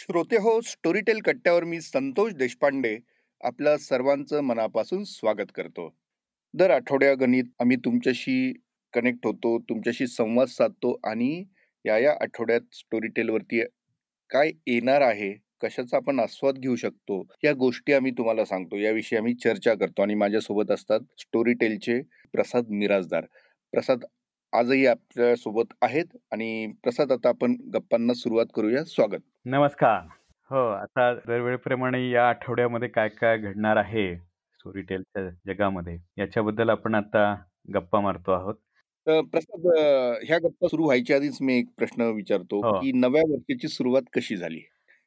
श्रोते हो स्टोरीटेल कट्ट्यावर मी संतोष देशपांडे आपलं सर्वांचं मनापासून स्वागत करतो. दर आठवड्या गणित आम्ही तुमच्याशी कनेक्ट होतो तुमच्याशी संवाद साधतो आणि या या आठवड्यात स्टोरीटेलवरती काय येणार आहे कशाचा आपण आस्वाद घेऊ शकतो या गोष्टी आम्ही तुम्हाला सांगतो. याविषयी आम्ही चर्चा करतो आणि माझ्यासोबत असतात स्टोरीटेलचे प्रसाद मिराजदार प्रसाद आजही आपल्यासोबत आहेत आणि प्रसाद आता आपण गप्पांना सुरुवात करूया. स्वागत. नमस्कार. हो आता दरवेळेप्रमाणे या आठवड्यामध्ये काय काय घडणार आहे स्टोरीटेलच्या जगामध्ये याच्याबद्दल आपण आता गप्पा मारतो आहोत. प्रसाद अ, ह्या गप्पा सुरू व्हायच्या आधीच मी एक प्रश्न विचारतो हो. की नव्या वर्षाची सुरुवात कशी झाली?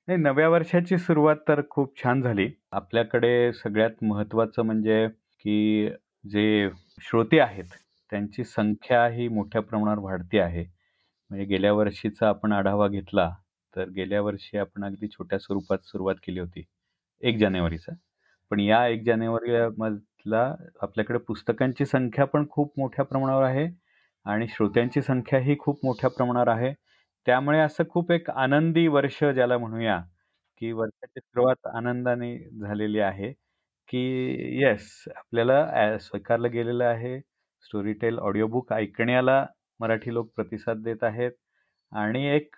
नाही नव्या वर्षाची सुरुवात तर खूप छान झाली. आपल्याकडे सगळ्यात महत्वाचं म्हणजे की जे श्रोते आहेत त्यांची संख्या ही मोठ्या प्रमाणावर वाढती आहे. म्हणजे गेल्या वर्षीचा आपण आढावा घेतला तर गेल्या वर्षी आपण अगदी छोट्या स्वरूपात सुरुवात केली होती एक जानेवारीचा. पण या एक जानेवारी मधला आपल्याकडे पुस्तकांची संख्या पण खूप मोठ्या प्रमाणावर आहे आणि श्रोत्यांची संख्याही खूप मोठ्या प्रमाणावर आहे. त्यामुळे असं खूप एक आनंदी वर्ष ज्याला म्हणूया की वर्षाची सुरुवात आनंदाने झालेली आहे की येस आपल्याला स्वीकारलं गेलेलं आहे. स्टोरीटेल ऑडिओ बुक ऐकण्याला मराठी लोक प्रतिसाद देत आहेत. आणि एक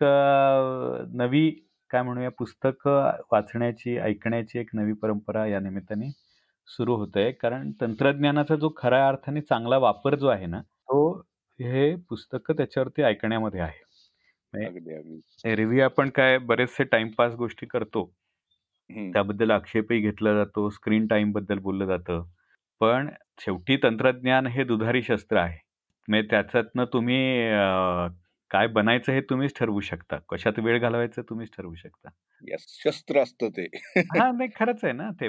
नवी काय म्हणूया पुस्तकं वाचण्याची ऐकण्याची एक नवी परंपरा या निमित्ताने सुरू होत आहे कारण तंत्रज्ञानाचा जो खऱ्या अर्थाने चांगला वापर जो आहे ना तो हे पुस्तकं त्याच्यावरती ऐकण्यामध्ये आहे. म्हणजे एरवी आपण काय बरेचसे टाइमपास गोष्टी करतो. त्याबद्दल आक्षेपही घेतला जातो स्क्रीन टाइमबद्दल बोललं जातं. पण शेवटी तंत्रज्ञान हे दुधारी शस्त्र आहे. म्हणजे त्याच्यातनं तुम्ही काय बनायचं हे तुम्हीच ठरवू शकता. कशात वेळ घालवायचं तुम्हीच ठरवू शकता. शस्त्र असतं ते. हा नाही खरंच आहे ना ते.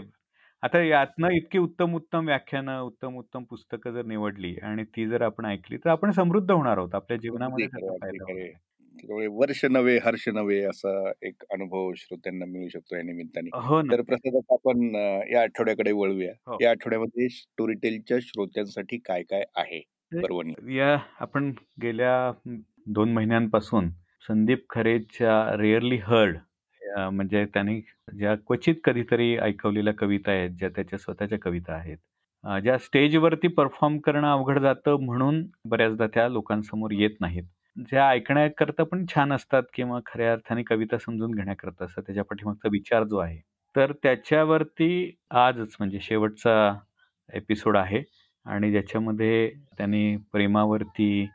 आता यातनं इतकी उत्तम उत्तम व्याख्यानं उत्तम उत्तम पुस्तकं जर निवडली आणि ती जर आपण ऐकली तर आपण समृद्ध होणार आहोत. आपल्या जीवनामध्ये. त्यामुळे वर्ष नवे हर्ष नवे असा एक अनुभव श्रोत्यांना मिळू शकतो या निमित्ताने. हो तर प्रसाद आता आपण या आठवड्याकडे वळूया. हो. या आठवड्यामध्ये स्टोरीटेलच्या श्रोत्यांसाठी काय काय आहे पर्वणी? या आपण गेल्या दोन महिन्यांपासून संदीप खरेच्या रेअरली हर्ड म्हणजे त्यांनी ज्या क्वचित कधीतरी ऐकवलेल्या कविता आहेत ज्या त्याच्या स्वतःच्या कविता आहेत ज्या स्टेजवरती परफॉर्म करणं अवघड जातं म्हणून बऱ्याचदा त्या लोकांसमोर येत नाहीत. ज्या ऐकण्याकरता पण छान असतात किंवा खऱ्या अर्थाने कविता समजून घेण्याकरता असतात त्याच्या पाठीमागचा विचार जो आहे तर त्याच्यावरती आजच म्हणजे शेवटचा एपिसोड आहे आणि ज्याच्यामध्ये त्यांनी प्रेमावरती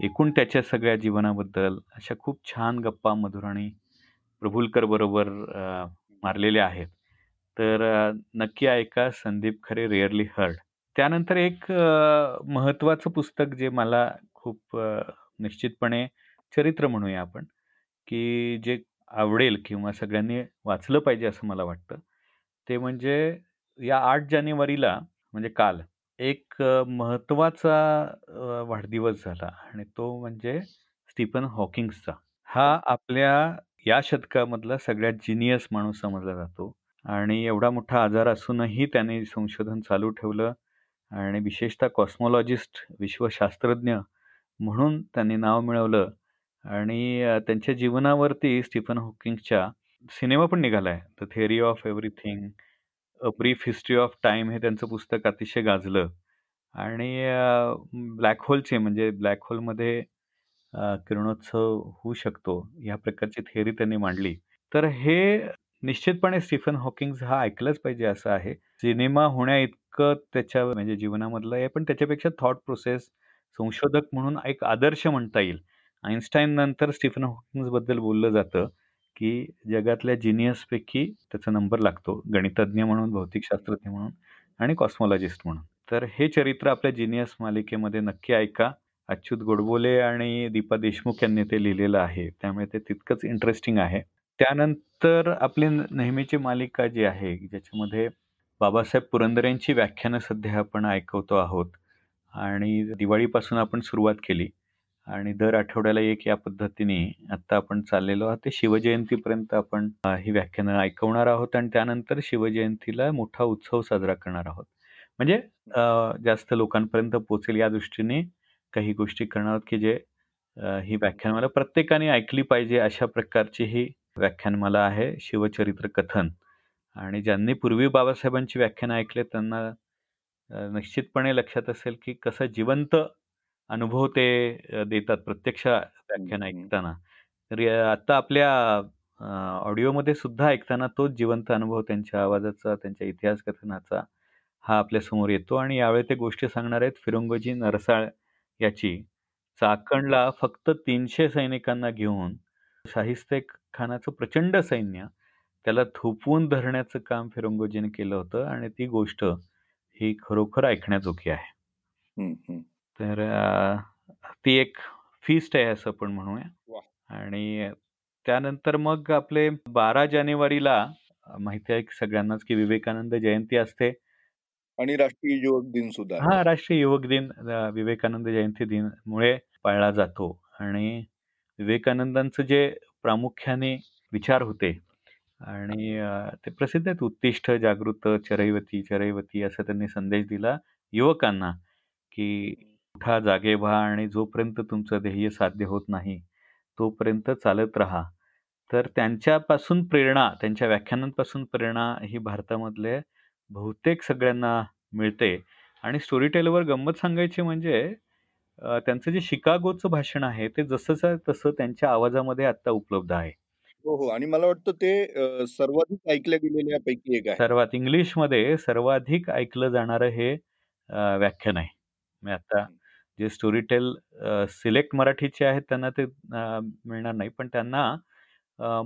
एकूण त्याच्या सगळ्या जीवनाबद्दल अशा खूप छान गप्पा मधुराणी प्रभुलकर बरोबर मारलेल्या आहेत. तर नक्की ऐका संदीप खरे रेअरली हर्ड त्यानंतर एक महत्त्वाचं पुस्तक जे मला खूप निश्चितपणे चरित्र म्हणूया आपण की जे आवडेल किंवा सगळ्यांनी वाचलं पाहिजे असं मला वाटतं ते म्हणजे या आठ जानेवारीला म्हणजे काल एक महत्त्वाचा वाढदिवस झाला आणि तो म्हणजे स्टीफन हॉकिंग्सचा. हा आपल्या या शतकामधला सगळ्यात जिनियस माणूस समजला जातो आणि एवढा मोठा आजार असूनही त्याने संशोधन चालू ठेवलं आणि विशेषतः कॉस्मॉलॉजिस्ट विश्वशास्त्रज्ञ म्हणून त्यांनी नाव मिळवलं आणि त्यांच्या जीवनावरती स्टीफन हॉकिंगच्या सिनेमा पण निघाला आहे. The theory of everything a brief history of time हे त्यांचं पुस्तक अतिशय गाजलं. आणि ब्लॅक होलचे म्हणजे ब्लॅक होलमध्ये किरणोत्सव होऊ शकतो ह्या प्रकारची थेअरी त्यांनी मांडली. तर हे निश्चितपणे स्टीफन हॉकिंग हा ऐकलंच पाहिजे असं आहे. सिनेमा होण्या इतकं त्याच्या म्हणजे जीवनामधलं आहे पण त्याच्यापेक्षा थॉट प्रोसेस संशोधक म्हणून एक आदर्श म्हणता येईल. आईन्स्टाईन नंतर स्टीफन हॉकिंगबद्दल बोललं जातं. की जगातल्या जिनियसपैकी त्याचा नंबर लागतो. गणितज्ञ म्हणून भौतिकशास्त्रज्ञ म्हणून आणि कॉस्मॉलॉजिस्ट म्हणून. तर हे चरित्र आपल्या जिनियस मालिकेमध्ये नक्की ऐका. अच्युत गोडबोले आणि दीपा देशमुख यांनी ते लिहिलेलं आहे. त्यामुळे ते तितकंच इंटरेस्टिंग आहे. त्यानंतर आपली न- नेहमीची मालिका जी आहे ज्याच्यामध्ये बाबासाहेब पुरंदरेंची व्याख्यानं सध्या आपण ऐकवतो आहोत. आणि दिवाळीपासून आपण सुरुवात केली. आणि दर आठवड्याला एक या पद्धतीने आता आपण चाललेलो आहोत. ते शिवजयंतीपर्यंत आपण ही व्याख्यानं ऐकवणार आहोत आणि त्यानंतर शिवजयंतीला मोठा उत्सव साजरा करणार आहोत. म्हणजे जास्त लोकांपर्यंत पोचेल या दृष्टीने काही गोष्टी करणार आहोत की जे ही व्याख्यान मला प्रत्येकाने ऐकली पाहिजे अशा प्रकारची ही व्याख्यानमाला आहे शिवचरित्र कथन. आणि ज्यांनी पूर्वी बाबासाहेबांची व्याख्यानं ऐकले त्यांना निश्चितपणे लक्षात असेल की कसं जिवंत अनुभव ते देतात प्रत्यक्ष व्याख्यान ऐकताना. तर आता आपल्या ऑडिओमध्ये सुद्धा ऐकताना तोच जिवंत अनुभव त्यांच्या आवाजाचा त्यांच्या इतिहास कथनाचा हा आपल्यासमोर येतो आणि यावेळी ते गोष्टी सांगणार आहेत फिरंगोजी नरसाळ याची. चाकणला फक्त तीनशे सैनिकांना घेऊन शाहिस्ते खानाचं प्रचंड सैन्य त्याला थोपवून धरण्याचं काम फिरंगोजीने केलं होतं आणि ती गोष्ट ही खरोखर ऐकण्याजोगी आहे. तर ती एक फीस्ट आहे असं आपण म्हणूया. आणि त्यानंतर मग आपले बारा जानेवारीला माहिती आहे सगळ्यांनाच की विवेकानंद जयंती असते. आणि राष्ट्रीय युवक दिन सुद्धा हा राष्ट्रीय युवक दिन विवेकानंद जयंती दिन मुळे पाळला जातो. आणि विवेकानंदांचं जे प्रामुख्याने विचार होते आणि ते प्रसिद्ध आहेत. उत्तिष्ठ जागृत चरैवती चरैवती असा त्यांनी संदेश दिला युवकांना की उठा जागे व्हा आणि जोपर्यंत तुमचं ध्येय साध्य होत नाही तोपर्यंत चालत राहा. तर त्यांच्यापासून प्रेरणा त्यांच्या व्याख्यानांपासून प्रेरणा ही भारतामधले बहुतेक सगळ्यांना मिळते. आणि स्टोरी टेलवर गंमत सांगायची म्हणजे त्यांचं जे शिकागोचं भाषण आहे ते जसंच तसं त्यांच्या आवाजामध्ये आता उपलब्ध आहे. हो हो. आणि मला वाटतं ते सर्वाधिक ऐकल्या गेलेल्यापैकी एक आहे. सर्वात इंग्लिशमध्ये सर्वाधिक ऐकलं जाणारं हे व्याख्यान आहे. मी आता जे स्टोरी टेल सिलेक्ट मराठीचे आहेत त्यांना ते मिळणार नाही. पण त्यांना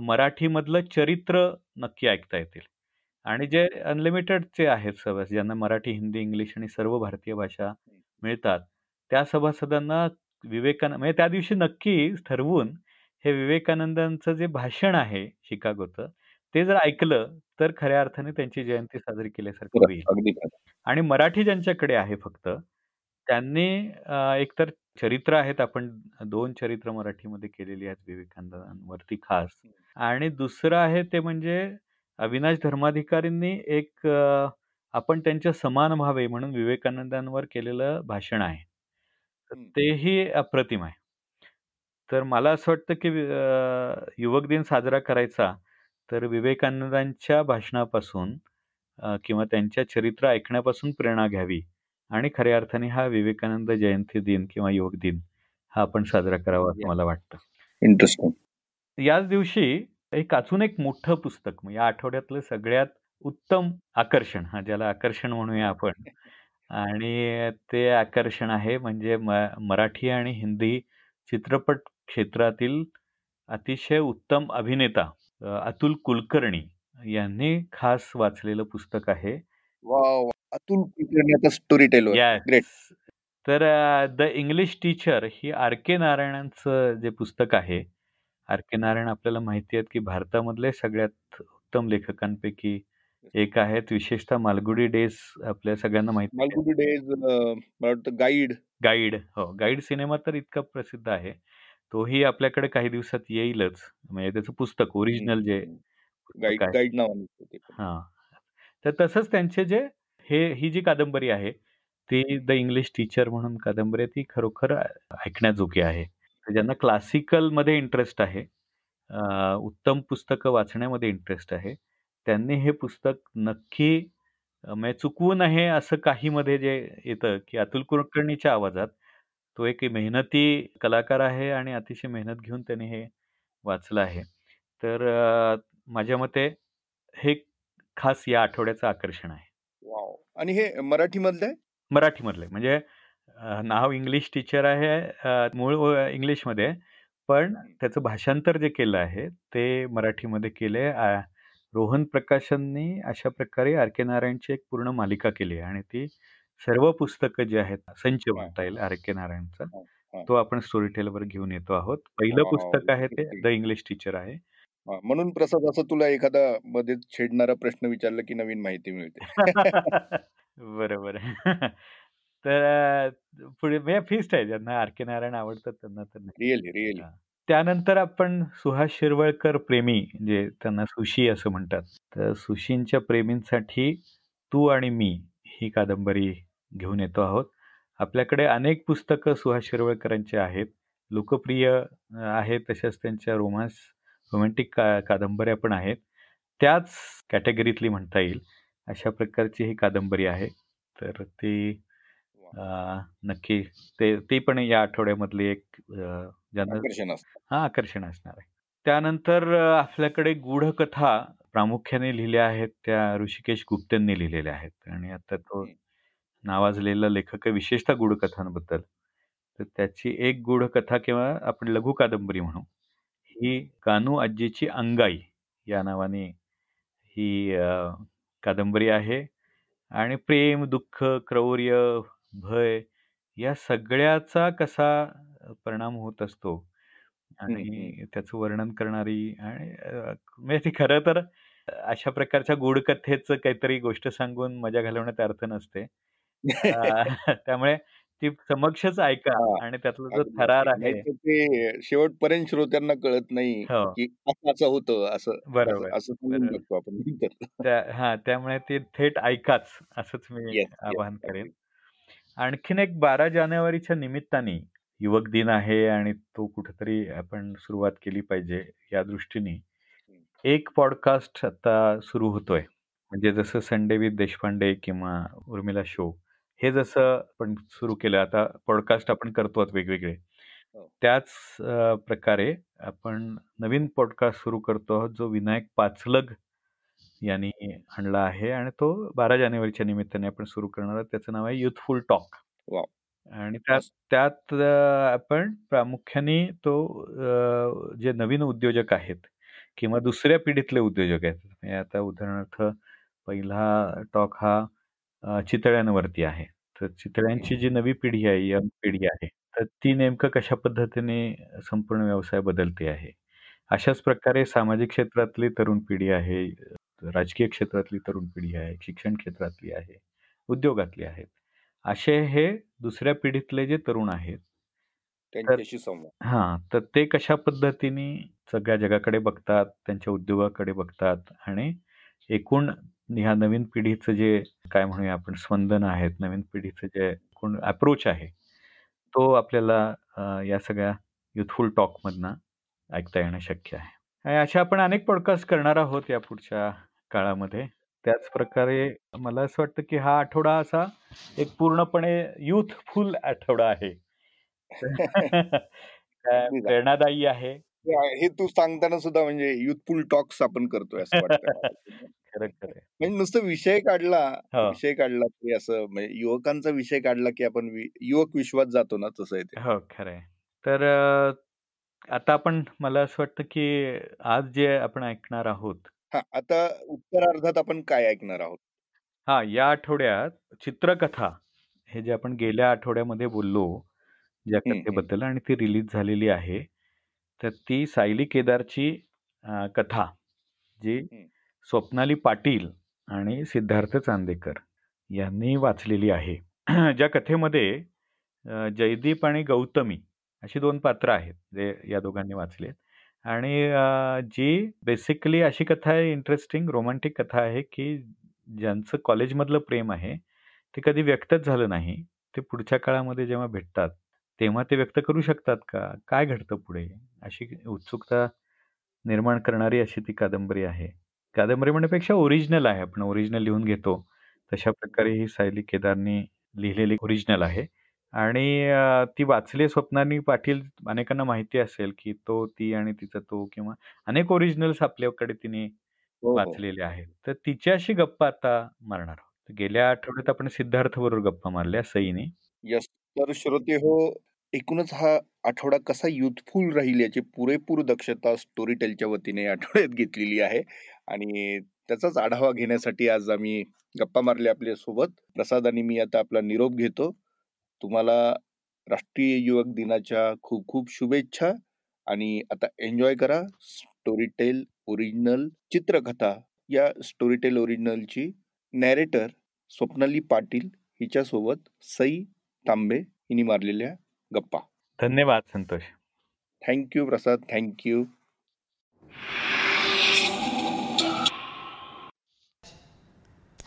मराठीमधलं चरित्र नक्की ऐकता येतील. आणि जे अनलिमिटेडचे आहेत सभास ज्यांना मराठी हिंदी इंग्लिश आणि सर्व भारतीय भाषा मिळतात त्या सभासदांना विवेकानंद म्हणजे त्या दिवशी नक्की ठरवून हे विवेकानंदांचं जे भाषण आहे शिकागोचं ते जर ऐकलं तर खऱ्या अर्थाने त्यांची जयंती साजरी केल्यासारखं होईल. आणि मराठी ज्यांच्याकडे आहे फक्त त्यांनी एकतर चरित्र आहेत आपण दोन चरित्र मराठीमध्ये केलेली आहेत विवेकानंदांवरती खास आणि दुसरं आहे ते म्हणजे अविनाश धर्माधिकारींनी एक आपण त्यांच्या समान व्हावे म्हणून विवेकानंदांवर केलेलं भाषण आहे. तर तेही अप्रतिम आहे. तर मला असं वाटतं, की युवक दिन साजरा करायचा तर विवेकानंदांच्या भाषणापासून किंवा त्यांच्या चरित्र ऐकण्यापासून प्रेरणा घ्यावी आणि खऱ्या अर्थाने हा विवेकानंद जयंती दिन किंवा युवक दिन हा आपण साजरा करावा असं मला वाटतं. इंटरेस्टिंग. याच दिवशी एक अजून एक मोठं पुस्तक मग या आठवड्यातलं सगळ्यात उत्तम आकर्षण हा ज्याला आकर्षण म्हणूया आपण आणि ते आकर्षण आहे म्हणजे मराठी आणि हिंदी चित्रपट क्षेत्रातील अतिशय उत्तम अभिनेता अतुल कुलकर्णी यांनी खास वाचलेलं पुस्तक आहे अतुल स्टोरी टेलर तर द इंग्लिश टीचर ही आर के नारायणांचं जे पुस्तक आहे आर के नारायण आपल्याला माहिती आहेत की भारतामधले सगळ्यात उत्तम लेखकांपैकी एक आहेत. विशेषतः मालगुडी डेज आपल्या सगळ्यांना माहिती मालगुडी डेज गाईड. गाईड. हो गाईड सिनेमा तर इतका प्रसिद्ध आहे. तोही आपल्याकडे काही दिवसात येईलच. म्हणजे त्याचं पुस्तक ओरिजिनल जे गाईड हा. तर तसंच त्यांचे जे हे ही जी कादंबरी आहे ती द इंग्लिश टीचर म्हणून कादंबरी ती खरोखर ऐकण्याजोगी आहे. ज्यांना क्लासिकलमध्ये इंटरेस्ट आहे उत्तम पुस्तकं वाचण्यामध्ये इंटरेस्ट आहे त्यांनी हे पुस्तक नक्की म्हणजे चुकवून आहे असं काहीमध्ये जे येतं की अतुल कुलकर्णीच्या आवाजात तो एक मेहनती कलाकार आहे आणि अतिशय मेहनत घेऊन त्यांनी हे वाचलं आहे. तर माझ्या मते हे खास या आठवड्याचं आकर्षण आहे. आणि हे मराठीमधलं मराठीमधलं म्हणजे नाव इंग्लिश टीचर आहे मूळ इंग्लिशमध्ये पण त्याचं भाषांतर जे केलं आहे ते मराठीमध्ये केले रोहन प्रकाशननी अशा प्रकारे आर के नारायणची एक पूर्ण मालिका केली आहे. आणि ती सर्व पुस्तकं जी आहेत संच म्हणता येईल आर के नारायणचा तो आपण स्टोरी टेलवर घेऊन येतो आहोत. पहिलं पुस्तक आहे ते द इंग्लिश टीचर आहे. म्हणून प्रसाद असं तुला एखादा मध्ये छेडणारा प्रश्न विचारला की नवीन माहिती मिळते. बरोबर तर पुढे म्हणजे फिस्ट आहे ज्यांना आर के नारायण आवडतात त्यांना तर रिअली रिअली त्यानंतर आपण सुहास शिरवळकर प्रेमी जे त्यांना सुशी असं म्हणतात. तर सुशींच्या प्रेमींसाठी तू आणि मी ही कादंबरी घेऊन येतो आहोत. आपल्याकडे अनेक पुस्तकं सुहास शिरवळकरांची आहेत. लोकप्रिय आहेत तशाच त्यांच्या रोमांस रोमॅन्टिक का कादंबऱ्या पण आहेत. त्याच कॅटेगरीतली म्हणता येईल. अशा प्रकारची ही कादंबरी आहे. तर ती नक्की ते ती पण या आठवड्यामधली एक ज्यांना हा आकर्षण असणार आहे. त्यानंतर आपल्याकडे गूढकथा प्रामुख्याने लिहिल्या आहेत. त्या ऋषिकेश गुप्तेंनी लिहिलेल्या आहेत. आणि आता तो. नावाजलेला लेखक आहे विशेषतः गूढकथांबद्दल. तर त्याची एक गूढकथा किंवा आपण लघु कादंबरी म्हणू. ही कानू आजीची अंगाई या नावाने ही कादंबरी आहे. आणि प्रेम दुःख क्रौर्य भय या सगळ्याचा कसा परिणाम होत असतो आणि त्याचं वर्णन करणारी आणि म्हणजे ती खरं तर अशा प्रकारच्या गूढकथेचं काहीतरी गोष्ट सांगून मजा घालवण्यात अर्थ नसते. त्यामुळे ती समक्षच ऐका हा. आणि त्यातला जो अगदी, थरार अगदी. आहे नाहीतर ते शेवटपर्यंत श्रोत्यांना कळत नाही हो. की असं असं होतं असं बरोबर, असं- समजून बरोबर. आपण नंतर त्या हां, त्यामुळे ते थेट ऐकाच असंच मी आवाहन करेन. अगदी. आणखीन एक 12 जानेवारीच्या निमित्ताने युवक दिन आहे आणि तो कुठेतरी आपण सुरुवात केली पाहिजे या दृष्टीने एक पॉडकास्ट आता सुरू होतोय. म्हणजे जसं संडे विथ देशपांडे किंवा उर्मिला शो हे जसं आपण सुरू केलं आता पॉडकास्ट आपण करतो वेगवेगळे. हो. त्याच अ, प्रकारे आपण नवीन पॉडकास्ट सुरू करतो आहोत जो विनायक पाचलग यांनी आणला आहे आणि तो 12 जानेवारीच्या निमित्ताने आपण सुरू करणार आहोत. त्याचं नाव आहे युथफुल टॉक. आणि त्यात. त्यात अ, आपण प्रामुख्याने तो अ, जे नवीन उद्योजक आहेत किंवा दुसऱ्या पिढीतले उद्योजक आहेत. म्हणजे आता उदाहरणार्थ पहिला टॉक हा अ, चितळ्यांवरती आहे. तर चितळ्यांची जी नवी पिढी आहे, यंग पिढी आहे, तर ती नेमकं कशा पद्धतीने संपूर्ण व्यवसाय बदलते आहे. अशाच प्रकारे सामाजिक क्षेत्रातली तरुण पिढी आहे, राजकीय क्षेत्रातली तरुण पिढी आहे, शिक्षण क्षेत्रातली आहे, उद्योगातली आहेत. असे हे दुसऱ्या पिढीतले जे तरुण आहेत त्यांच्याशी संवाद. हां, तर ते कशा पद्धतीने सगळ्या जगाकडे बघतात, त्यांच्या उद्योगाकडे बघतात आणि एकूण ह्या नवीन पिढीचं जे काय म्हणूया आपण स्पंदन आहेत, नवीन पिढीचं जे एकूण अप्रोच आहे, तो आपल्याला अ, या सगळ्या युथफुल टॉकमधनं ऐकता येणं शक्य आहे. आणि अशा आपण अनेक पॉडकास्ट करणार आहोत या पुढच्या काळामध्ये. त्याचप्रकारे मला असं वाटतं, की हा आठवडा असा एक पूर्णपणे युथफुल आठवडा आहे. अगदीच. प्रेरणादायी आहे. आहे- हे तू सांगताना सुद्धा म्हणजे युथफुल टॉक्स आपण करतोय असं. खरं, खरं. म्हणजे नुसतं विषय काढला हो. विषय काढला की असं म्हणजे युवकांचा विषय काढला की आपण वि- युवक विश्वात जातो ना तसं आहे ते. हो, खरं आहे. तर अ, आता आपण मला असं वाटतं, की आज जे आपण ऐकणार आहोत हा आता उत्तरार्धात आपण काय ऐकणार आहोत हां, या आठवड्यात चित्रकथा हे जे आपण गेल्या आठवड्यामध्ये बोललो, ज्या. कथेबद्दल आणि ती रिलीज झालेली आहे. तर ती सायली केदारची अ, कथा जी. स्वप्नाली पाटील आणि सिद्धार्थ चांदेकर यांनी वाचलेली आहे. ज्या कथेमध्ये अ, जयदीप आणि गौतमी अशी 2 पात्र आहेत, जे या दोघांनी वाचली आहेत. आणि अ, जी बेसिकली अशी कथा आहे इंटरेस्टिंग रोमॅन्टिक कथा आहे, की ज्यांचं कॉलेजमधलं प्रेम आहे, ते कधी व्यक्तच झालं नाही. ते पुढच्या काळामध्ये जेव्हा भेटतात, तेव्हा ते व्यक्त करू शकतात का? काय घडतं पुढे? अशी उत्सुकता निर्माण करणारी अशी ती कादंबरी आहे. कादंबरी म्हणण्यापेक्षा ओरिजिनल आहे. आपण ओरिजिनल लिहून घेतो, तशा प्रकारे ही सायली केदारनी लिहिलेली ओरिजिनल आहे. आणि अ, ती वाचली आहे स्वप्नाली पाटील अनेकांना माहिती असेल, की तो, ती आणि तिचा तो किंवा अनेक ओरिजिनल्स आपल्याकडे तिने हो, हो. वाचलेले आहेत. तर तिच्याशी गप्पा आता मारणार आहोत. गेल्या आठवड्यात आपण सिद्धार्थबरोबर गप्पा मारल्या सईने. येस. तर श्रोते हो, एकूणच हा आठवडा कसा युथफुल राहील याची पुरेपूर दक्षता स्टोरीटेलच्या वतीने या आठवड्यात घेतलेली आहे आणि त्याचाच आढावा घेण्यासाठी आज आम्ही गप्पा मारल्या आपल्यासोबत. प्रसाद आणि मी आता आपला निरोप घेतो. तुम्हाला राष्ट्रीय युवक दिनाच्या खूप खूप शुभेच्छा आणि आता एन्जॉय करा स्टोरीटेल ओरिजिनल चित्रकथा या स्टोरीटेल ओरिजिनलची नॅरेटर स्वप्नाली पाटील हिच्यासोबत सई तांबे हिने मारलेल्या गप्पा. धन्यवाद Santosh. Thank you Prasad. Thank you.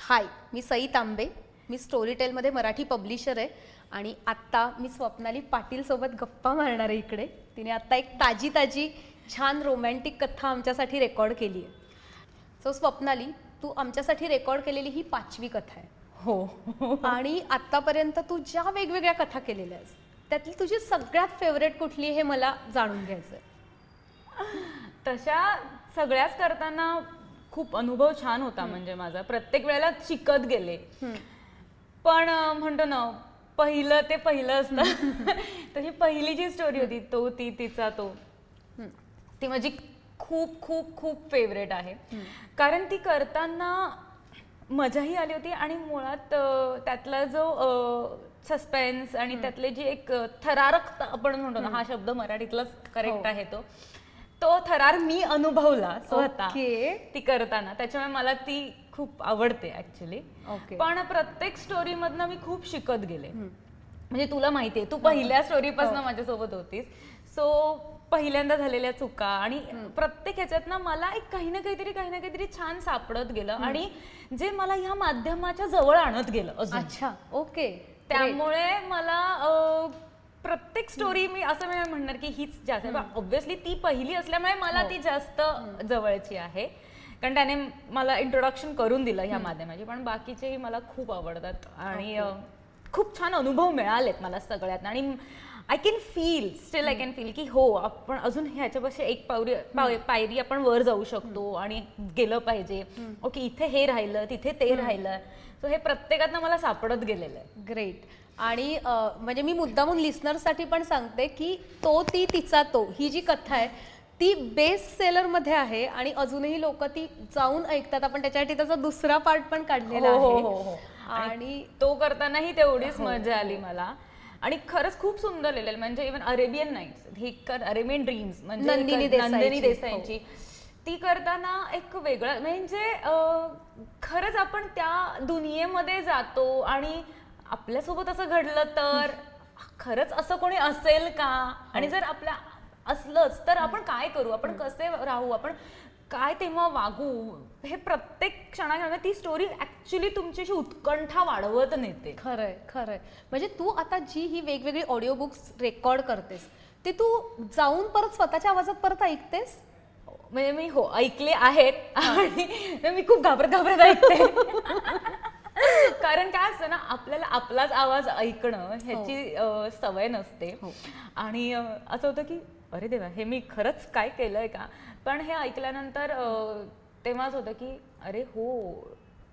Hi मी सई तांबे मी स्टोरीटेलमध्ये मराठी पब्लिशर आहे आणि आत्ता मी स्वप्नाली पाटीलसोबत गप्पा मारणार आहे इकडे तिने आत्ता एक ताजी ताजी छान रोमॅन्टिक कथा आमच्यासाठी रेकॉर्ड केली आहे सो स्वप्नाली तू आमच्यासाठी रेकॉर्ड केलेली ही पाचवी कथा आहे हो. आणि आतापर्यंत तू ज्या वेगवेगळ्या कथा केलेल्या आहेस त्यातली तुझी सगळ्यात फेवरेट कुठली हे मला जाणून घ्यायचं तशा सगळ्याच करताना खूप अनुभव छान होता म्हणजे माझा. प्रत्येक वेळेला शिकत गेले. पण म्हणतो ना पहिलं ते पहिलं असतं. तशी पहिली जी स्टोरी होती तो ती तिचा तो. ती माझी खूप खूप खूप फेवरेट आहे. कारण ती करताना मजाही आली होती आणि मुळात त्यातला जो सस्पेन्स आणि त्यातले जी एक थरारक आपण म्हणतो ना हा शब्द मराठीतलाच करेक्ट हो. आहे तो. तो थरार मी अनुभवला स्वतः. ती करताना. त्याच्यामुळे मला ती खूप आवडते ऍक्च्युली. पण प्रत्येक स्टोरी मधनं मी खूप शिकत गेले. म्हणजे तुला माहितीये तू पहिल्या स्टोरीपासून माझ्यासोबत होतीस. सो पहिल्यांदा झालेल्या चुका आणि प्रत्येक ह्याच्यात ना मला एक काही ना काहीतरी काही ना काहीतरी छान सापडत गेलं आणि जे मला ह्या माध्यमाच्या जवळ आणत गेलं अजून. अच्छा ओके. त्यामुळे मला प्रत्येक स्टोरी मी असं म्हणणार की हीच जास्त ऑब्व्हियसली ती पहिली असल्यामुळे मला ती जास्त जवळची आहे. कारण त्याने मला इंट्रोडक्शन करून दिलं ह्या माध्यमाची पण बाकीचेही मला खूप आवडतात. आणि खूप छान अनुभव मिळालेत मला सगळ्यात. आणि I can feel still I can feel की हो आपण अजून ह्याच्यापाशी एक पावरी पाव- पायरी आपण वर जाऊ शकतो आणि गेलं पाहिजे. ओके इथे हे राहिलं तिथे ते राहिलं. सो हे प्रत्येकातनं मला सापडत गेलेलं आहे. ग्रेट आणि म्हणजे मी मुद्दामून लिस्नरसाठी पण सांगते की तो ती तिचा तो ही जी कथा आहे ती बेस्ट सेलरमध्ये आहे आणि अजूनही लोक ती जाऊन ऐकतात. आपण त्याच्यासाठी त्याचा दुसरा पार्ट पण काढलेला हो, हो, हो, हो. आहे आणि तो करतानाही तेवढीच मजा आली मला. आणि खरंच खूप सुंदर लिहिलेलं म्हणजे इव्हन अरेबियन नाईट्स ही कर अरेबियन ड्रीम्स म्हणजे नंदिनी देसाईची. देसाईची. ती करताना एक वेगळं म्हणजे खरंच आपण त्या दुनियेमध्ये जातो आणि आपल्यासोबत असं घडलं तर खरंच असं कोणी असेल का? आणि जर आपल्या असलंच तर आपण काय करू? आपण कसे राहू? आपण काय तेव्हा वागू? हे प्रत्येक क्षणाक्षणाला ती स्टोरी ऍक्च्युली तुमच्याशी उत्कंठा वाढवत नेते. खरंय खरंय. म्हणजे तू आता जी ही वेगवेगळी ऑडिओ बुक्स रेकॉर्ड करतेस ते तू जाऊन परत स्वतःच्या आवाजात परत ऐकतेस? म्हणजे मी हो ऐकले आहेत आणि मी खूप घाबरत घाबरत ऐकते. कारण काय असतं ना आपल्याला आपलाच आवाज ऐकणं ह्याची अं, सवय नसते. आणि अं, असं होतं की अरे देवा हे मी खरंच काय केलंय का? पण हे ऐकल्यानंतर तेव्हाच होतं की अरे हो.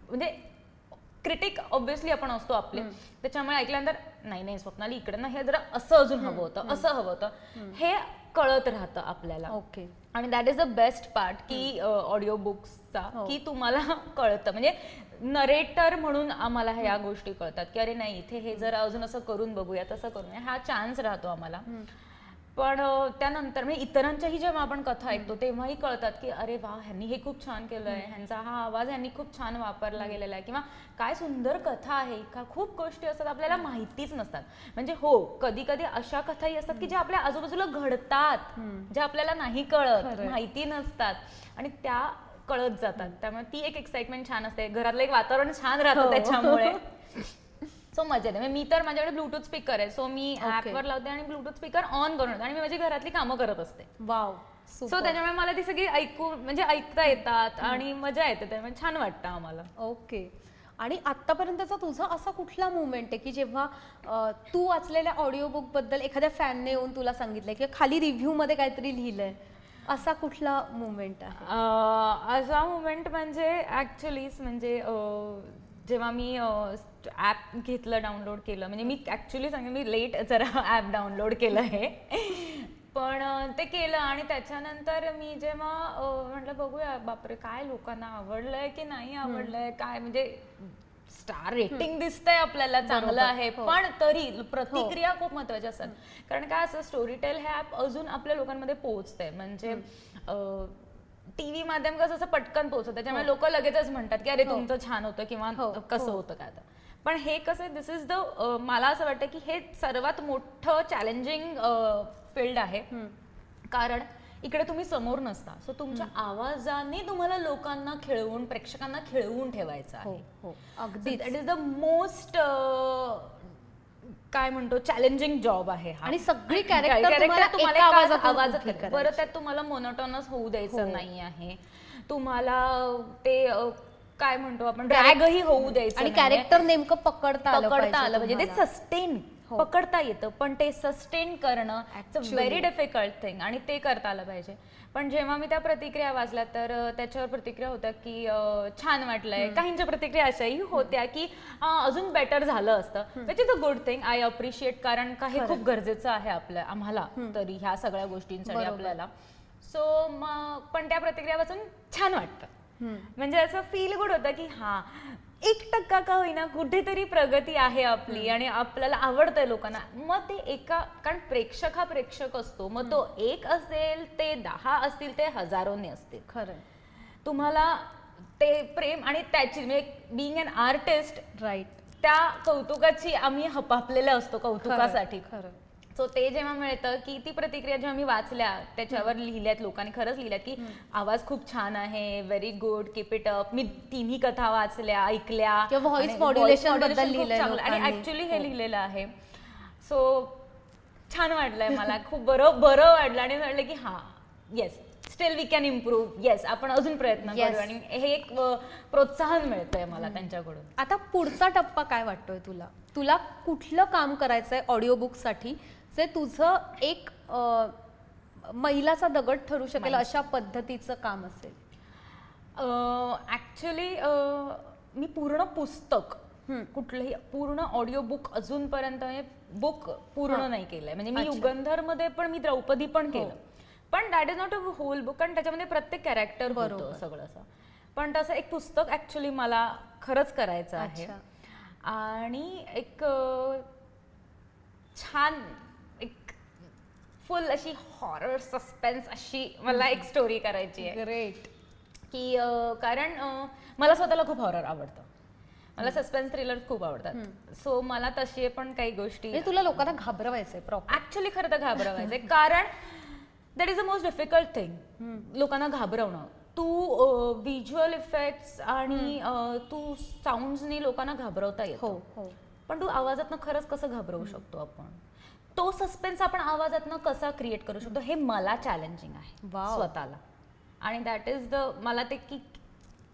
म्हणजे क्रिटिक ऑब्व्हियसली आपण असतो आपले. त्याच्यामुळे ऐकल्यानंतर नाही नाही स्वप्नाली इकडे ना हे जरा असं अजून हवं होतं असं हवं होतं. हे कळत राहतं आपल्याला. ओके. आणि that is the best part की ऑडिओ बुक्सचा हो. की तुम्हाला कळतं. म्हणजे नरेटर म्हणून आम्हाला ह्या गोष्टी कळतात की अरे नाही इथे हे जरा अजून असं करून बघूया तसं करूया. हा चान्स राहतो आम्हाला. पण त्यानंतर म्हणजे इतरांच्याही जेव्हा आपण कथा ऐकतो तेव्हाही कळतात की अरे वा ह्यांनी हे खूप छान केलंय ह्यांचा हा आवाज ह्यांनी खूप छान वापरला गेलेला आहे. किंवा काय सुंदर कथा आहे का खूप गोष्टी असतात आपल्याला माहितीच नसतात. म्हणजे हो कधी कधी अशा कथाही असतात की ज्या आपल्या आजूबाजूला घडतात ज्या आपल्याला नाही कळत. माहिती नसतात आणि त्या कळत जातात. त्यामुळे ती एक एक्साइटमेंट छान असते. घरातलं एक वातावरण छान राहतं हो. त्याच्यामुळे. सो मजा येते. म्हणजे मी तर माझ्याकडे ब्लूटूथ स्पीकर आहे. सो मी. ऍपवर लावते आणि ब्लूटूथ स्पीकर ऑन करून आणि मी माझी घरातली कामं करत असते. वाव सो त्याच्यामुळे मला ती सगळी ऐकू म्हणजे ऐकता येतात आणि मजा येते. त्यामुळे छान वाटतं आम्हाला. ओके आणि आतापर्यंतचा तुझा असा कुठला मुवमेंट आहे की जेव्हा तू वाचलेल्या ऑडिओ बुकबद्दल एखाद्या फॅनने येऊन तुला सांगितलंय किंवा खाली रिव्ह्यू मध्ये काहीतरी लिहिलंय? असा कुठला मुवमेंट आहे? असा मुमेंट म्हणजे ऍक्च्युलीच म्हणजे जेव्हा मी ॲप घेतलं डाउनलोड केलं. म्हणजे मी ऍक्च्युली सांगेन मी लेट जरा ॲप डाउनलोड केलं आहे. पण ते केलं आणि त्याच्यानंतर मी जेव्हा म्हटलं बघूया बापरे काय लोकांना आवडलंय की नाही आवडलंय? काय म्हणजे स्टार रेटिंग दिसतंय आपल्याला चांगलं आहे. हो. पण तरी प्रतिक्रिया खूप महत्त्वाच्या असतात. कारण काय असं स्टोरी टेल हे ऍप अजून आपल्या लोकांमध्ये पोहोचतंय. म्हणजे टीव्ही माध्यम कसं असं पटकन पोहोचत. त्याच्यामुळे लोक लगेचच म्हणतात की अरे तुमचं छान होतं किंवा हो, कसं हो. होतं काय तर पण हे कसं दिस इज द मला असं वाटतं की हे सर्वात मोठं चॅलेंजिंग फील्ड आहे. कारण इकडे तुम्ही समोर नसता. सो तुमच्या आवाजाने तुम्हाला लोकांना खेळवून प्रेक्षकांना खेळवून ठेवायचं आहे. हो अगदी दॅट इज द मोस्ट काय म्हणतो चॅलेंजिंग जॉब आहे आणि सगळी कॅरेक्टर तुम्हाला आवाजात. बरं त्यात तुम्हाला मोनोटॉनस होऊ द्यायचं हो. नाही आहे तुम्हाला ते काय म्हणतो आपण ड्रॅगही होऊ द्यायचं आणि. कॅरेक्टर नेमकं पकडता आलं पकडता आलं पाहिजे. ते. सस्टेन हो. पकडता येतं पण ते सस्टेन करणं Actually. व्हेरी डिफिकल्ट थिंग आणि ते करता आलं पाहिजे. पण जेव्हा मी त्या प्रतिक्रिया वाचल्या तर अ, त्याच्यावर प्रतिक्रिया होत्या की अ, छान वाटलंय. काहींच्या प्रतिक्रिया अशाही होत्या की अ, अजून बेटर झालं असतं. Which is a good thing I appreciate कारण का हे खूप गरजेचं आहे आपल्या आम्हाला. तरी ह्या सगळ्या गोष्टींसाठी. आपल्याला. सो पण त्या प्रतिक्रिया वाचून छान वाटतं. म्हणजे असं फील गुड होतं की हा एक टक्का का होईना कुठेतरी प्रगती आहे आपली आणि आपल्याला आवडतंय लोकांना. मग ते एका कारण प्रेक्षक हा प्रेक्षक असतो मग तो एक असेल ते दहा असतील ते हजारोने असतील. खरं तुम्हाला ते प्रेम आणि त्याची म्हणजे बिईंग अन आर्टिस्ट राईट त्या कौतुकाची आम्ही हपापलेलं असतो कौतुकासाठी. खरं सो ते जेव्हा मिळतं की ती प्रतिक्रिया जेव्हा मी वाचल्या त्याच्यावर लिहिल्यात लोकांनी खरंच लिहिल्यात की आवाज खूप छान आहे very good keep it up मी तिन्ही कथा वाचल्या ऐकल्या. modulation voice बद्दल चांगलं. आणि. ऍक्च्युली हो. हे. लिहिलेलं आहे. सो छान वाटलंय मला. खूप बरं बरं वाटलं आणि वाटलं की हा yes still we can improve yes आपण अजून प्रयत्न. करू. आणि हे एक प्रोत्साहन मिळतंय मला त्यांच्याकडून. आता पुढचा टप्पा काय वाटतोय तुला? तुला कुठलं काम करायचंय ऑडिओ बुकसाठी? जे तुझं एक अं, मैलाचा दगड ठरू शकेल अशा पद्धतीचं काम असेल ऍक्च्युली मी पूर्ण पुस्तक कुठलंही पूर्ण ऑडिओ बुक अजूनपर्यंत बुक पूर्ण नाही केलंय म्हणजे मी अच्छा. हो. युगंधरमध्ये पण मी द्रौपदी पण केलं पण that is not a whole book कारण त्याच्यामध्ये प्रत्येक कॅरेक्टर बरोबर. सगळं असं पण तसं एक पुस्तक ऍक्च्युली मला खरंच करायचं आहे. आणि एक छान फुल अशी हॉरर सस्पेन्स अशी मला एक स्टोरी करायची आहे. ग्रेट की कारण मला स्वतःला खूप हॉरर आवडतं. मला सस्पेन्स थ्रिलर खूप आवडतात. सो मला तशी पण काही गोष्टी म्हणजे तुला लोकांना घाबरवायचंय प्रॉपर ऍक्च्युली खरं तर घाबरवायचंय. कारण that is a most difficult thing लोकांना घाबरवणं. तू व्हिज्युअल इफेक्ट्स आणि तू साऊंड्सनी लोकांना घाबरवता हो येतो. हो पण तू आवाजातनं खरंच कसं घाबरवू शकतो आपण? तो सस्पेन्स आपण आवाजातनं कसा क्रिएट करू शकतो हे मला चॅलेंजिंग आहे. स्वतःला. आणि दॅट इज द मला ते की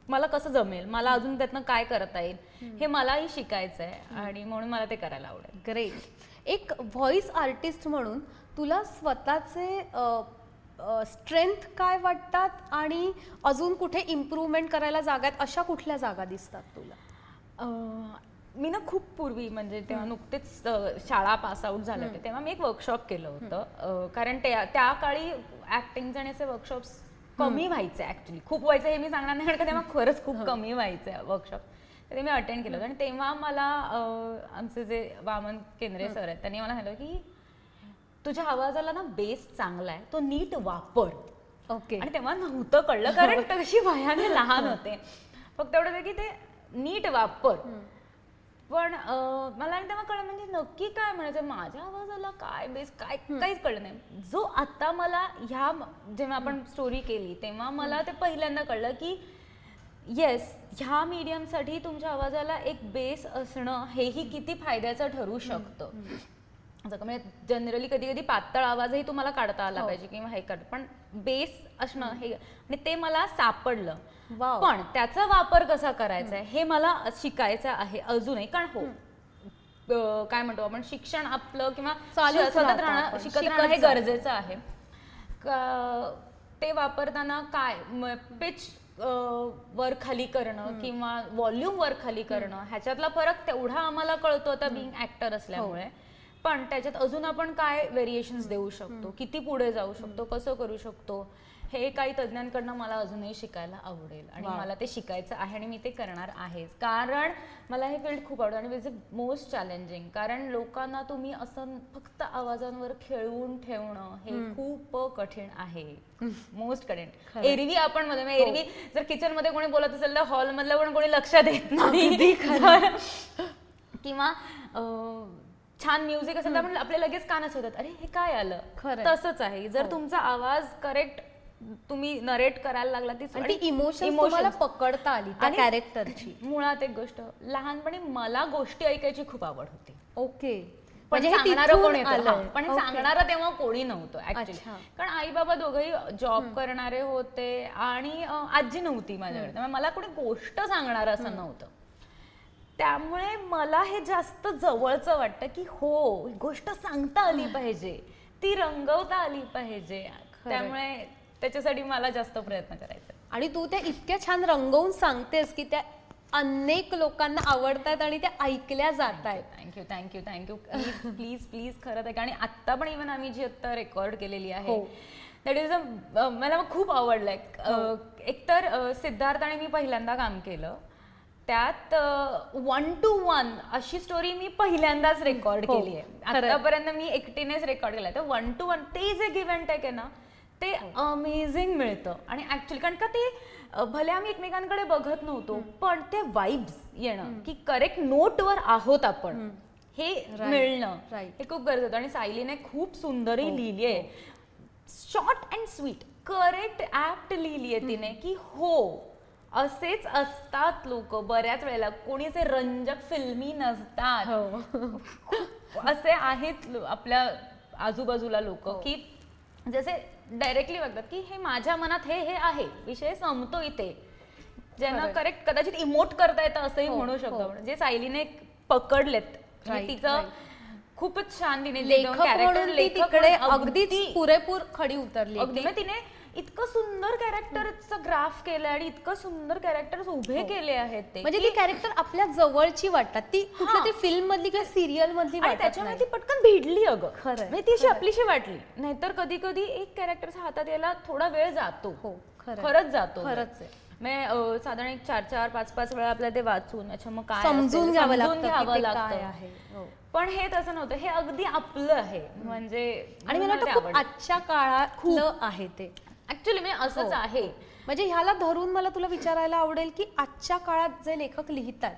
मला कसं जमेल मला अजून त्यातनं काय करता येईल हे मलाही शिकायचं आहे आणि म्हणून मला ते करायला आवडेल. ग्रेट एक व्हॉइस आर्टिस्ट म्हणून तुला स्वतःचे स्ट्रेंथ काय वाटतात आणि अजून कुठे इम्प्रूव्हमेंट करायला जागा आहेत अशा कुठल्या जागा दिसतात तुला? मी ना खूप पूर्वी म्हणजे तेव्हा नुकतेच शाळा पास आउट झाले होते तेव्हा मी एक वर्कशॉप केलं होतं. कारण त्या काळी ऍक्टिंगचे आणि असे वर्कशॉप्स कमी व्हायचे ऍक्च्युली खूप व्हायचं हे मी सांगणार नाही कारण का तेव्हा खरंच खूप कमी व्हायचे वर्कशॉप तर ते मी अटेंड केलं होतं. आणि तेव्हा मला आमचे जे वामन केंद्रे सर आहेत त्यांनी मला सांगितलं की तुझ्या आवाजाला ना बेस चांगला आहे तो नीट वापर. ओके. आणि तेव्हा नव्हतं कळलं कारण तशी वयाने लहान होते. फक्त एवढं की ते नीट वापर. पण मला आणि तेव्हा कळलं म्हणजे नक्की काय म्हणायचं माझ्या आवाजाला काय बेस काय काहीच कळलं नाही. जो आता मला ह्या जेव्हा आपण स्टोरी केली तेव्हा मला ते पहिल्यांदा कळलं की येस ह्या मीडियमसाठी तुमच्या आवाजाला एक बेस असणं हेही किती फायद्याचं ठरू शकतं. म्हणजे जनरली कधी कधी पातळ आवाजही तुम्हाला काढता आला पाहिजे किंवा हे काढ. पण बेस असणं हे आणि ते मला सापडलं. पण त्याचा वापर कसा करायचा आहे हे मला शिकायचं आहे अजूनही. कारण हो काय म्हणतो आपण? शिक्षण आपलं किंवा सतत राहणं शिकत राहणं हे. गरजेचं आहे. ते वापरताना काय? पिच वर खाली करणं किंवा व्हॉल्यूम वर खाली करणं ह्याच्यातला फरक तेवढा आम्हाला कळतो आता बिंग ऍक्टर असल्यामुळे. पण त्याच्यात अजून आपण काय व्हेरिएशन्स देऊ शकतो? किती पुढे जाऊ शकतो? कसं करू शकतो? हे काही तज्ज्ञांकडनं मला अजूनही शिकायला आवडेल आणि. मला ते शिकायचं आहे आणि मी ते करणार आहेच. कारण मला हे फील्ड खूप आवडतं आणि इज अ मोस्ट चॅलेंजिंग कारण लोकांना तुम्ही असं फक्त आवाजांवर खेळवून ठेवणं हे खूप कठीण आहे. मोस्ट कठीण. एरवी आपण मध्ये म्हणजे एरवी जर किचनमध्ये कोणी बोलत असेल तर हॉल मधलं पण कोणी लक्ष देत नाही. किंवा छान म्युझिक असेल तर आपण आपले लगेच कानच होतात. अरे हे काय आलं? खरंय. तसंच आहे. जर तुमचा आवाज करेक्ट तुम्ही नरेट करायला लागला ती इमोशन. तुम्हाला पकडता आली त्या कॅरेक्टरची मुळात एक गोष्ट लहानपणी मला गोष्टी ऐकायची खूप आवड होती. ओके. पण म्हणजे हे सांगणारं. हा, तेव्हा कोणी नव्हतं ऍक्च्युली. कारण आई बाबा दोघंही जॉब करणारे होते आणि आजी नव्हती माझ्याकडे. त्यामुळे मला कोणी गोष्ट सांगणार असं नव्हतं. त्यामुळे मला हे जास्त जवळचं वाटतं की हो गोष्ट सांगता आली पाहिजे. ती रंगवता आली पाहिजे. त्यामुळे त्याच्यासाठी मला जास्त प्रयत्न करायचा आणि तू त्या इतक्या छान रंगवून सांगतेस की त्या अनेक लोकांना आवडतात आणि त्या ऐकल्या जात आहेत thank you thank you thank you please please खरं आहे आणि आत्ता पण इव्हन आम्ही जी आत्ता रेकॉर्ड केलेली आहे हो. दॅट इज अ मला खूप आवडलंय अ, एकतर सिद्धार्थ आणि मी पहिल्यांदा काम केलं. त्यात वन टू वन अशी स्टोरी मी पहिल्यांदाच रेकॉर्ड हो, केली आहे. आतापर्यंत मी एकटीनेच रेकॉर्ड केलं तर वन टू वन ते जे गिव्ह अँड टेक आहे ना ते अमेझिंग मिळतं. आणि ऍक्च्युली कारण का ते भले आम्ही एकमेकांकडे बघत नव्हतो पण ते वाईब्स येणं की करेक्ट नोटवर आहोत आपण हे मिळणं. हे खूप गरजेचं होतं. आणि सायलीने खूप सुंदरही लिहिली आहे. Short and sweet correct act लिहिली आहे तिने की हो असेच असतात लोक बऱ्याच वेळेला. कोणी असे रंजक फिल्मी नसतात. असे आहेत आपल्या आजूबाजूला लोक की जसे डायरेक्टली बघतात की हे माझ्या मनात हे हे आहे. विषय संपतो इथे. ज्यांना. करेक्ट कदाचित इमोट करता येतं असंही हो, म्हणू शकतो हो. जे सायलीने पकडलेत. तिचं खूपच छान तिने लेखक म्हणून लेखक तिकडे अगदी- पुरेपूर खडी उतरली अगदी. तिने इतकं सुंदर कॅरेक्टरचं ग्राफ केलं आणि इतकं सुंदर कॅरेक्टर उभे केले आहेत ते म्हणजे ती कॅरेक्टर आपल्या जवळची वाटतात. ती कुठल्या हा. तरी फिल्म मधली किंवा सिरियल मधली त्याच्यामुळे ती पटकन भिडली अगं. खरंय, म्हणजे ती अशी आपलीशी वाटली. नाहीतर कधी कधी एक कॅरेक्टर हातात यायला थोडा वेळ जातो. हो. खरंच जातो. खरंच आहे. म्हणजे साधारण एक चार चार पाच पाच वेळा आपल्याला ते वाचून अच्छा मग काय समजून घ्यावं लागतं ते हो. पण हे तसं नव्हतं. हे अगदी आपलं आहे. म्हणजे आणि मला वाटतं खूप आजच्या काळातलं आहे ते. ऍक्च्युली म्हणजे हो. असंच आहे. म्हणजे ह्याला धरून मला तुला विचारायला आवडेल की आजच्या काळात जे लेखक लिहितात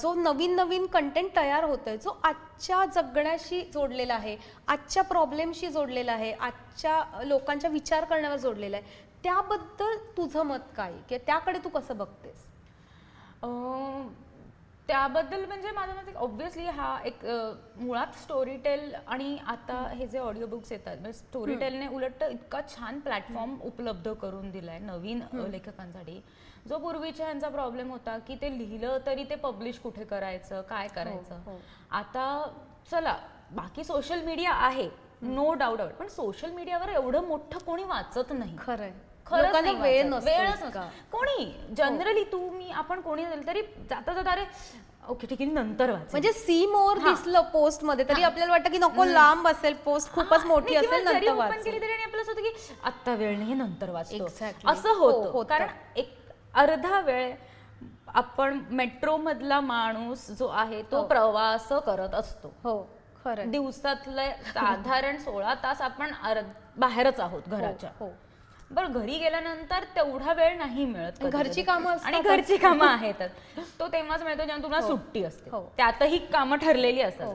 जो नवीन नवीन कंटेंट तयार होतोय जो आजच्या जगण्याशी जोडलेला आहे आजच्या प्रॉब्लेमशी जोडलेला आहे आजच्या लोकांच्या विचार करण्यावर जोडलेला आहे त्याबद्दल तुझं मत काय? की त्याकडे तू कसं बघतेस? त्याबद्दल म्हणजे माझं मत ऑब्व्हियसली हा एक मुळात स्टोरी टेल आणि आता हे जे ऑडिओ बुक्स येतात म्हणजे स्टोरी टेलने उलट इतका छान प्लॅटफॉर्म उपलब्ध करून दिलाय नवीन लेखकांसाठी. जो पूर्वीच्या यांचा प्रॉब्लेम होता की ते लिहिलं तरी ते पब्लिश कुठे करायचं काय करायचं? हो. आता चला बाकी सोशल मीडिया आहे नो डाऊट पण सोशल मीडियावर एवढं मोठं कोणी वाचत नाही. खरंय वेळ वेळच कोणी? जनरली तू मी आपण कोणी तरी जाता जाता अरे ओके ठीक आहे नंतर वाच म्हणजे सी मोर दिसलं पोस्टमध्ये तरी आपल्याला वाटतं की नको लांब असेल पोस्ट खूच मोठी असेल नंतर वाच केली तरी आणि आपलं असं होतं की आत्ता वेळ नाही हे नंतर वाचतो. असं हो, होतं. कारण एक अर्धा वेळ आपण मेट्रो मधला माणूस जो आहे तो प्रवास करत असतो. हो खरं दिवसातले साधारण सोळा तास आपण बाहेरच आहोत घराच्या. हो. बरं घरी गेल्यानंतर तेवढा वेळ नाही मिळत घरची. कामं आणि. घरची कामं आहेतच. तो तेव्हाच मिळतो जेव्हा तुम्हाला सुट्टी असते. हो. त्यातही कामं ठरलेली असतात.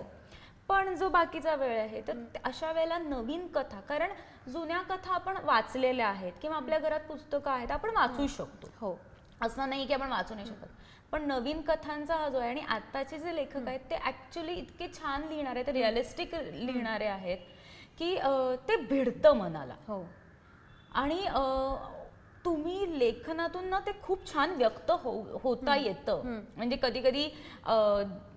पण जो बाकीचा वेळ आहे तर अशा वेळेला नवीन कथा कारण जुन्या कथा आपण वाचलेल्या आहेत किंवा आपल्या घरात पुस्तकं आहेत आपण वाचू शकतो. हो. असं नाही की आपण वाचू नाही शकत. पण नवीन कथांचा हा जो आहे आणि आत्ताचे जे लेखक आहेत ते ऍक्च्युली इतके छान लिहिणारे ते रिअलिस्टिक लिहिणारे आहेत की ते भिडतं मनाला. हो. आणि अं, तुम्ही लेखनातून ना ते खूप छान व्यक्त हो होता येतं. म्हणजे कधी कधी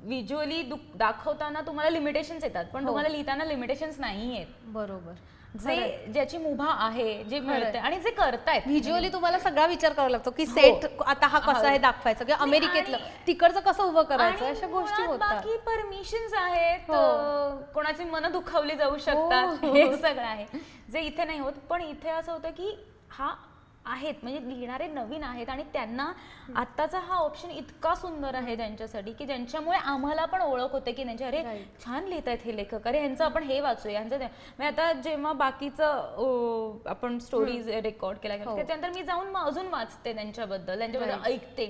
व्हिज्युअली दाखवताना तुम्हाला लिमिटेशन्स येतात. पण तुम्हाला लिहिताना लिमिटेशन्स नाही आहेत बरोबर. जे ज्याची मुभा आहे जे मिळते आणि जे करतायत. व्हिज्युअली तुम्हाला सगळा विचार करावा लागतो की सेट आता हा कसा आहे दाखवायचा किंवा अमेरिकेतलं तिकडचं कसं उभं करायचं अशा गोष्टी होतात. बाकी परमिशन्स आहेत हो. कोणाची मन दुखावली जाऊ शकतात हो. हे सगळं आहे. जे इथे नाही होत पण इथे असं होतं की हा आहेत म्हणजे लिहिणारे नवीन आहेत आणि त्यांना आत्ताचा हा ऑप्शन इतका सुंदर आहे त्यांच्यासाठी की ज्यांच्यामुळे आम्हाला पण ओळख होते की त्यांच्या अरे छान लिहित आहेत हे लेखक. अरे ह्यांचं आपण हे वाचूया ह्यांचं ते- म्हणजे आता जेव्हा बाकीचं आपण स्टोरीज रेकॉर्ड केल्या हो. त्याच्यानंतर मी जाऊन अजून वाचते त्यांच्याबद्दल त्यांच्याबद्दल ऐकते.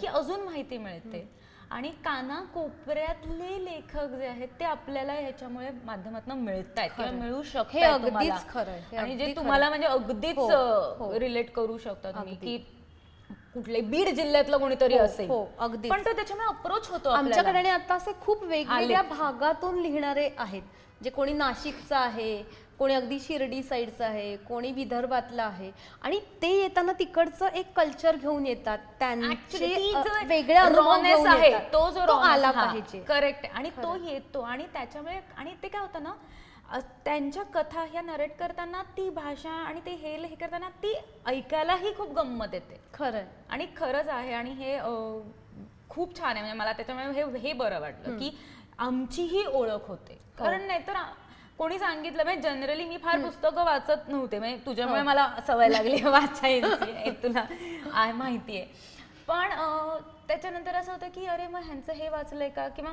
की अजून माहिती मिळते. आणि कानाकोपऱ्यातले लेखक जे आहेत ते आपल्याला ह्याच्यामुळे माध्यमातून मिळत आहेत किंवा मिळू हे शकतात हे आणि जे अगदी तुम्हाला म्हणजे अगदीच हो, हो. रिलेट करू शकता तुम्ही की कुठले बीड जिल्ह्यातलं कोणीतरी हो, असेल. हो, अगदीच. पण तो त्याच्यामुळे अप्रोच होतो आमच्याकडे. आणि आता असे खूप वेगवेगळ्या भागातून लिहिणारे आहेत. जे कोणी नाशिकचं आहे कोणी अगदी शिर्डी साईडचं आहे कोणी विदर्भातलं आहे. आणि ते येताना तिकडचं एक कल्चर घेऊन येतात. त्यांचे Actually, ती अ, जो वेगळे अनुभव rawness घेऊन आहे. तो जो तो आला हा, पाहिजे. करेक्ट आणि तो येतो. आणि त्याच्यामुळे आणि ते काय होतं ना त्यांच्या कथा ह्या नरेट करताना ती भाषा आणि ते हे हे करताना ती ऐकायलाही खूप गंमत येते. खरंय आणि खरंच आहे आणि हे खूप छान आहे. म्हणजे मला त्याच्यामुळे हे हे बरं वाटलं की आमची ही ओळख होते. कारण नाहीतर आ- कोणी सांगितलं म्हणजे जनरली मी फार पुस्तकं वाचत नव्हते. म्हणजे तुझ्यामुळे मला सवय लागली वाचायची हे तुला. आहे माहितीये पण अ, त्याच्यानंतर असं होतं की अरे मग ह्यांचं हे वाचलंय का? किंवा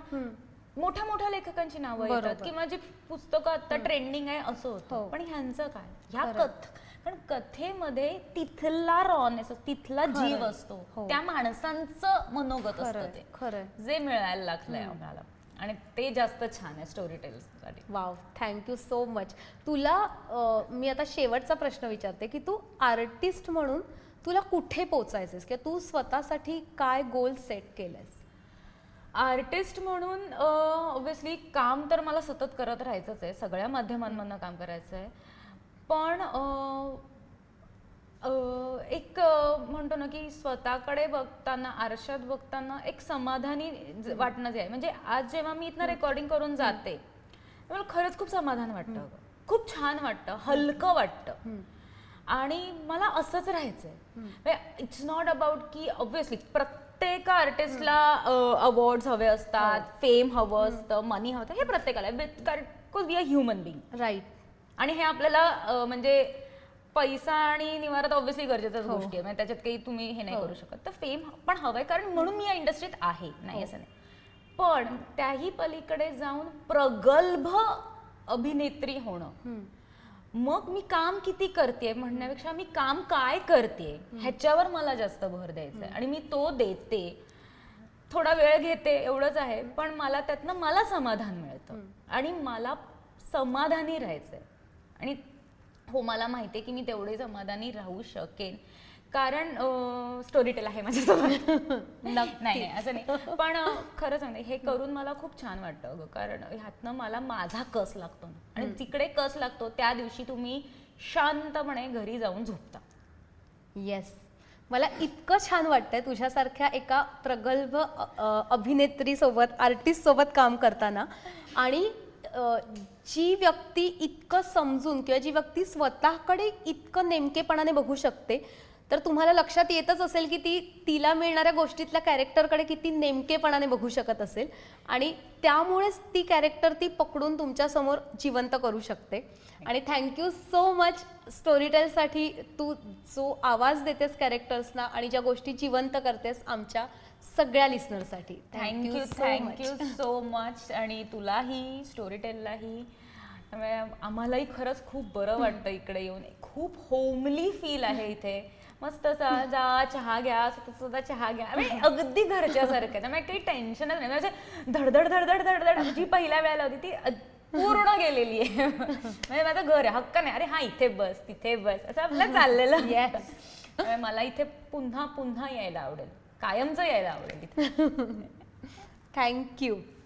मोठ्या मोठ्या लेखकांची नावं येतात. किंवा जी पुस्तकं आता ट्रेंडिंग आहे असं होतं. हो. पण ह्यांचं काय? ह्या कथ पण कथेमध्ये तिथला रॉनेस तिथला जीव असतो. हो. त्या माणसांचं मनोगत असतं ते. जे मिळायला लागलंय आम्हाला. आणि ते जास्त छान आहे स्टोरी साठी वाव थँक्यू सो मच तुला अ, मी आता शेवटचा प्रश्न विचारते की तू आर्टिस्ट म्हणून तुला कुठे पोचायचंस किंवा तू स्वतःसाठी काय गोल सेट केलंयस? आर्टिस्ट म्हणून ऑब्व्हियसली काम तर मला सतत करत राहायचंच आहे. सगळ्या माध्यमांमधनं काम करायचं आहे पण अं, एक म्हणतो ना की स्वतःकडे बघताना आरशात बघताना एक समाधानी वाटणं जे आहे. म्हणजे आज जेव्हा मी इथनं रेकॉर्डिंग करून जाते मला खरंच खूप समाधान वाटतं. खूप छान वाटतं हलकं वाटतं. आणि मला असंच राहायचंय. इट्स नॉट अबाउट की ऑब्व्हियसली प्रत्येक आर्टिस्टला अवॉर्ड हवे असतात फेम हवं असतं मनी हवं हे प्रत्येकाला कारण we are human being right आणि हे आपल्याला म्हणजे पैसा आणि निवारत ऑब्व्हियसली गरजेच्याच गोष्टी आहे. म्हणजे त्याच्यात काही तुम्ही हे नाही करू शकत. तर फेम पण हवंय. कारण म्हणून मी या इंडस्ट्रीत आहे. नाही असं नाही. पण त्याही पलीकडे जाऊन प्रगल्भ अभिनेत्री होणं. मग मी काम किती करते म्हणण्यापेक्षा मी काम काय करते ह्याच्यावर मला जास्त भर द्यायचा आहे आणि मी तो देते. थोडा वेळ घेते एवढंच आहे. पण मला त्यातनं मला समाधान मिळतं. आणि मला समाधानी राहायचंय. आणि हो मला माहिती आहे की मी तेवढे समाधानी राहू शकेन. कारण स्टोरी टेल आहे माझ्यासोबत. नाही नाही असं नाही. पण खरं सांगते हे करून मला खूप छान वाटतं अगं. कारण ह्यातनं मला माझा कस लागतो. ना आणि तिकडे कस लागतो त्या दिवशी तुम्ही शांतपणे घरी जाऊन झोपता. येस मला इतकं छान वाटतंय तुझ्यासारख्या एका प्रगल्भ अभिनेत्रीसोबत आर्टिस्टसोबत काम करताना. आणि जी व्यक्ती इतकं समजून किंवा जी व्यक्ती स्वतःकडे इतकं नेमकेपणाने बघू शकते तर तुम्हाला लक्षात येतच असेल की ती तिला मिळणाऱ्या गोष्टीतल्या कॅरेक्टरकडे किती नेमकेपणाने बघू शकत असेल आणि त्यामुळेच ती कॅरेक्टर ती पकडून तुमच्यासमोर जिवंत करू शकते. आणि थँक्यू सो मच स्टोरीटेलसाठी तू जो आवाज देतेस कॅरेक्टर्सना आणि ज्या गोष्टी जिवंत करतेस आमच्या सगळ्या लिस्नरसाठी thank you thank you so much आणि तुलाही स्टोरी टेललाही आम्हालाही खरंच खूप बरं वाटतं इकडे येऊन. खूप होमली फील आहे इथे. मस्त असा जा चहा घ्या स्वतः चहा घ्या. अगदी घरच्यासारखं. त्यामुळे काही टेन्शनच नाही. म्हणजे धडधड धडधड धडधड. जी पहिल्या वेळेला होती ती पूर्ण गेलेली आहे. म्हणजे माझं घर आहे हक्क नाही. अरे हा इथे बस तिथे बस. असं आपलं चाललेलं. मला इथे पुन्हा पुन्हा यायला आवडेल. कायमचं यायला आवडेल थँक्यू